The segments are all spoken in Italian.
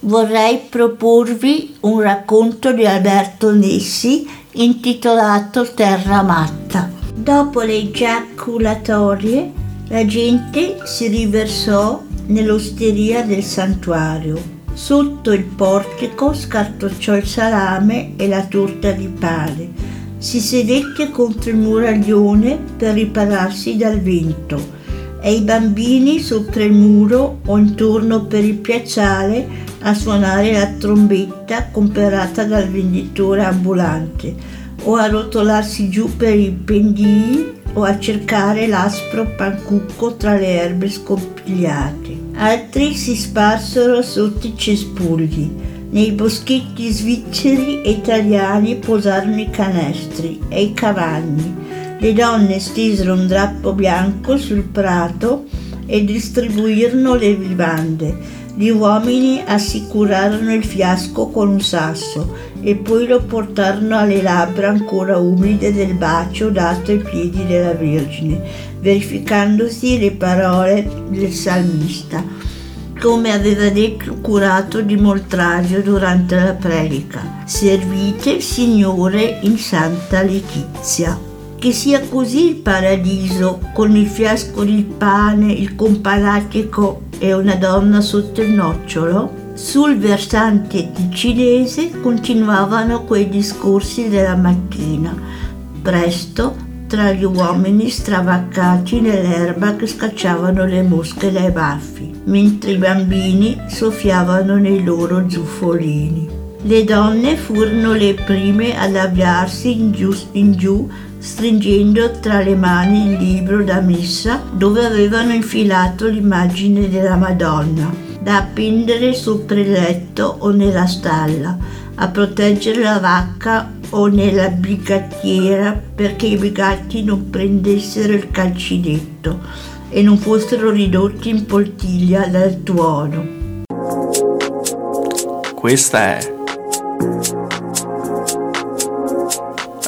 vorrei proporvi un racconto di Alberto Nessi intitolato Terra matta. Dopo le giaculatorie, la gente si riversò nell'osteria del santuario. Sotto il portico scartocciò il salame e la torta di pane. Si sedette contro il muraglione per ripararsi dal vento e i bambini sopra il muro o intorno per il piazzale a suonare la trombetta comperata dal venditore ambulante o a rotolarsi giù per i pendii o a cercare l'aspro pancucco tra le erbe scompigliate. Altri si sparsero sotto i cespugli. Nei boschetti svizzeri e italiani posarono i canestri e i cavalli. Le donne stesero un drappo bianco sul prato e distribuirono le vivande gli uomini assicurarono il fiasco con un sasso e poi lo portarono alle labbra ancora umide del bacio dato ai piedi della Vergine, verificandosi le parole del salmista, come aveva detto curato di Moltraggio durante la predica. Servite, Signore, in Santa Letizia. Che sia così il paradiso, con il fiasco di pane, il companatico e una donna sotto il nocciolo? Sul versante ticinese continuavano quei discorsi della mattina. Presto, tra gli uomini stravaccati nell'erba che scacciavano le mosche dai baffi, mentre i bambini soffiavano nei loro zuffolini. Le donne furono le prime ad avviarsi in giù, in giù stringendo tra le mani il libro da messa dove avevano infilato l'immagine della Madonna, da appendere sopra il letto o nella stalla, a proteggere la vacca o nella bigattiera perché i bigatti non prendessero il calcinetto e non fossero ridotti in poltiglia dal tuono. Questa è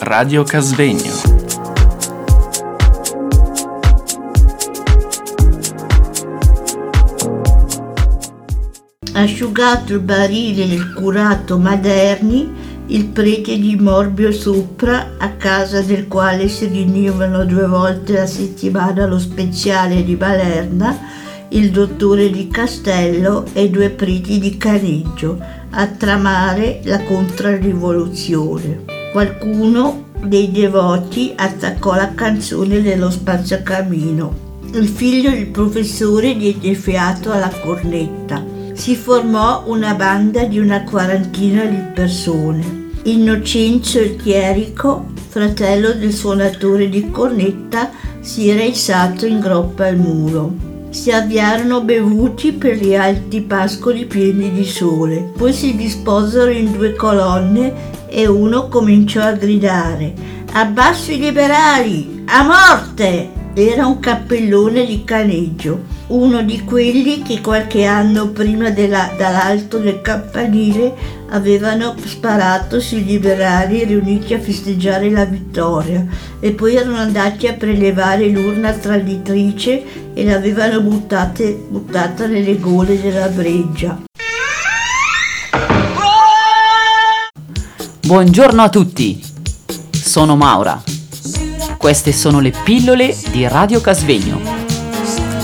Radio Casvegno. Asciugato il barile del curato Maderni, il prete di Morbio Sopra, a casa del quale si riunivano due volte a settimana lo speciale di Balerna, il dottore di Castello e due preti di Caneggio, a tramare la controrivoluzione. Qualcuno dei devoti attaccò la canzone dello spazzacamino. Il figlio del professore diede fiato alla cornetta. Si formò una banda di una quarantina di persone. Innocenzo il chierico, fratello del suonatore di cornetta, si era issato in groppa al muro. Si avviarono bevuti per gli alti pascoli pieni di sole, poi si disposero in due colonne e uno cominciò a gridare Abbasso i liberali! A morte! Era un cappellone di caneggio, uno di quelli che qualche anno prima della, dall'alto del campanile avevano sparato sui liberali riuniti a festeggiare la vittoria e poi erano andati a prelevare l'urna traditrice e l'avevano buttate, buttata nelle gole della breggia. Buongiorno a tutti, sono Maura. Queste sono le pillole di Radio Casvegno.